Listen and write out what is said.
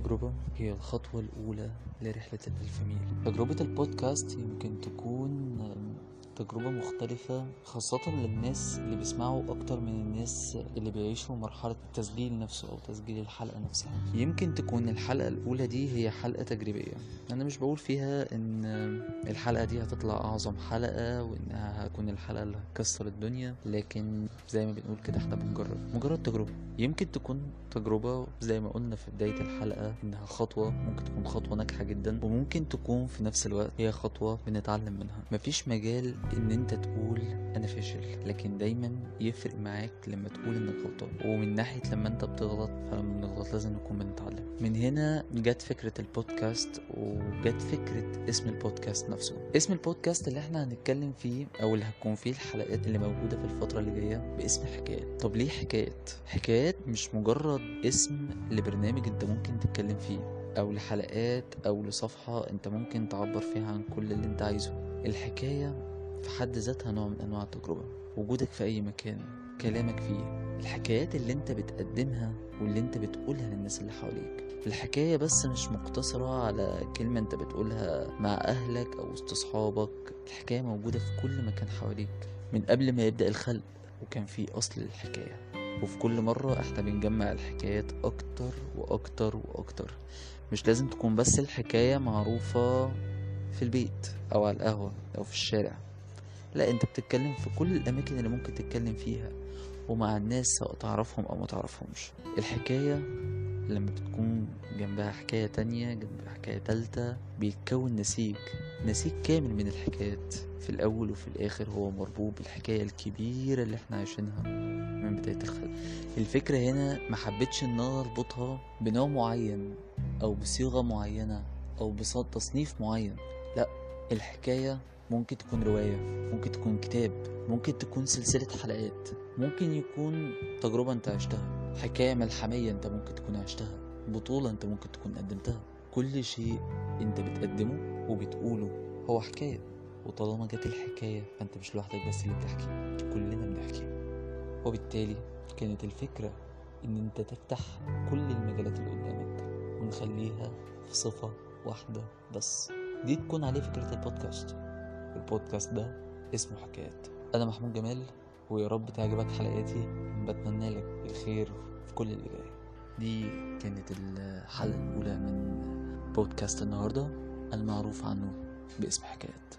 التجربة هي الخطوة الأولى لرحلة الألف ميل. تجربة البودكاست يمكن تكون تجربة مختلفة خاصة للناس اللي بيسمعوا أكتر من الناس اللي بيعيشوا مرحلة التسجيل نفسه أو تسجيل الحلقة نفسها. يمكن تكون الحلقة الأولى دي هي حلقة تجريبية. أنا مش بقول فيها إن الحلقة دي هتطلع أعظم حلقة وإنها هتكون الحلقة اللي هتكسر الدنيا لكن زي ما بنقول كده إحنا بنجرب. مجرد تجربة. يمكن تكون تجربة زي ما قلنا في بداية الحلقة إنها خطوة ممكن تكون خطوة ناجحة جدا وممكن تكون في نفس الوقت هي خطوة بنتعلم منها. مفيش مجال إن أنت تقول أنا فاشل لكن دايما يفرق معاك لما تقول إنك غلطان. ومن ناحية لما أنت بتغلط فلما بنغلط لازم نكون بنتعلم. من هنا جت فكرة البودكاست وجت فكرة اسم البودكاست نفسه. اسم البودكاست اللي إحنا هنتكلم فيه أو اللي هتكون فيه الحلقات اللي موجودة في الفترة اللي جاية باسم حكايات. طب ليه حكايات؟ حكايات مش مجرد اسم لبرنامج أنت ممكن تتكلم فيه أو لحلقات أو لصفحة أنت ممكن تعبر فيها عن كل اللي أنت عايزه. الحكاية في حد ذاتها نوع من أنواع التجربة. وجودك في أي مكان كلامك فيه الحكايات اللي أنت بتقدمها واللي أنت بتقولها للناس اللي حواليك. الحكاية بس مش مقتصرة على كلمة أنت بتقولها مع أهلك أو وسط أصحابك. الحكاية موجودة في كل مكان حواليك. من قبل ما يبدأ الخلق وكان في أصل الحكاية وفي كل مرة إحنا بنجمع الحكايات أكتر وأكتر وأكتر. مش لازم تكون بس الحكاية معروفة في البيت أو على القهوة أو في الشارع. لا انت بتتكلم في كل الأماكن اللي ممكن تتكلم فيها ومع الناس سواء تعرفهم أو ما تعرفهمش. الحكاية لما بتكون جنبها حكاية تانية جنبها حكاية تالتة بيتكون نسيج. نسيج كامل من الحكايات. في الأول وفي الآخر هو مربوط بالحكاية الكبيرة اللي إحنا عايشينها من بداية الخلق. الفكرة هنا محبتش إن أنا أربطها بنوع معين أو بصيغة معينة أو بتصنيف معين. لا الحكاية ممكن تكون رواية ممكن تكون كتاب ممكن تكون سلسلة حلقات. ممكن يكون تجربة انت عشتها حكاية ملحمية انت ممكن تكون عشتها بطولة انت ممكن تكون قدمتها. كل شيء انت بتقدمه وبتقوله هو حكاية وطالما جت الحكاية فانت مش لوحدك بس اللي بتحكي كلنا بنحكي. وبالتالي كانت الفكرة ان انت تفتح كل المجالات اللي قدامك ونخليها في صفة واحدة بس. دي تكون عليه فكرة البودكاست. البودكاست ده اسمه حكايات. أنا محمود جمال ويا رب تعجبك حلقاتي. بتمنى لك الخير في كل اللي جاي. دي كانت الحلقة الأولى من بودكاست النهاردة المعروف عنه باسم حكايات.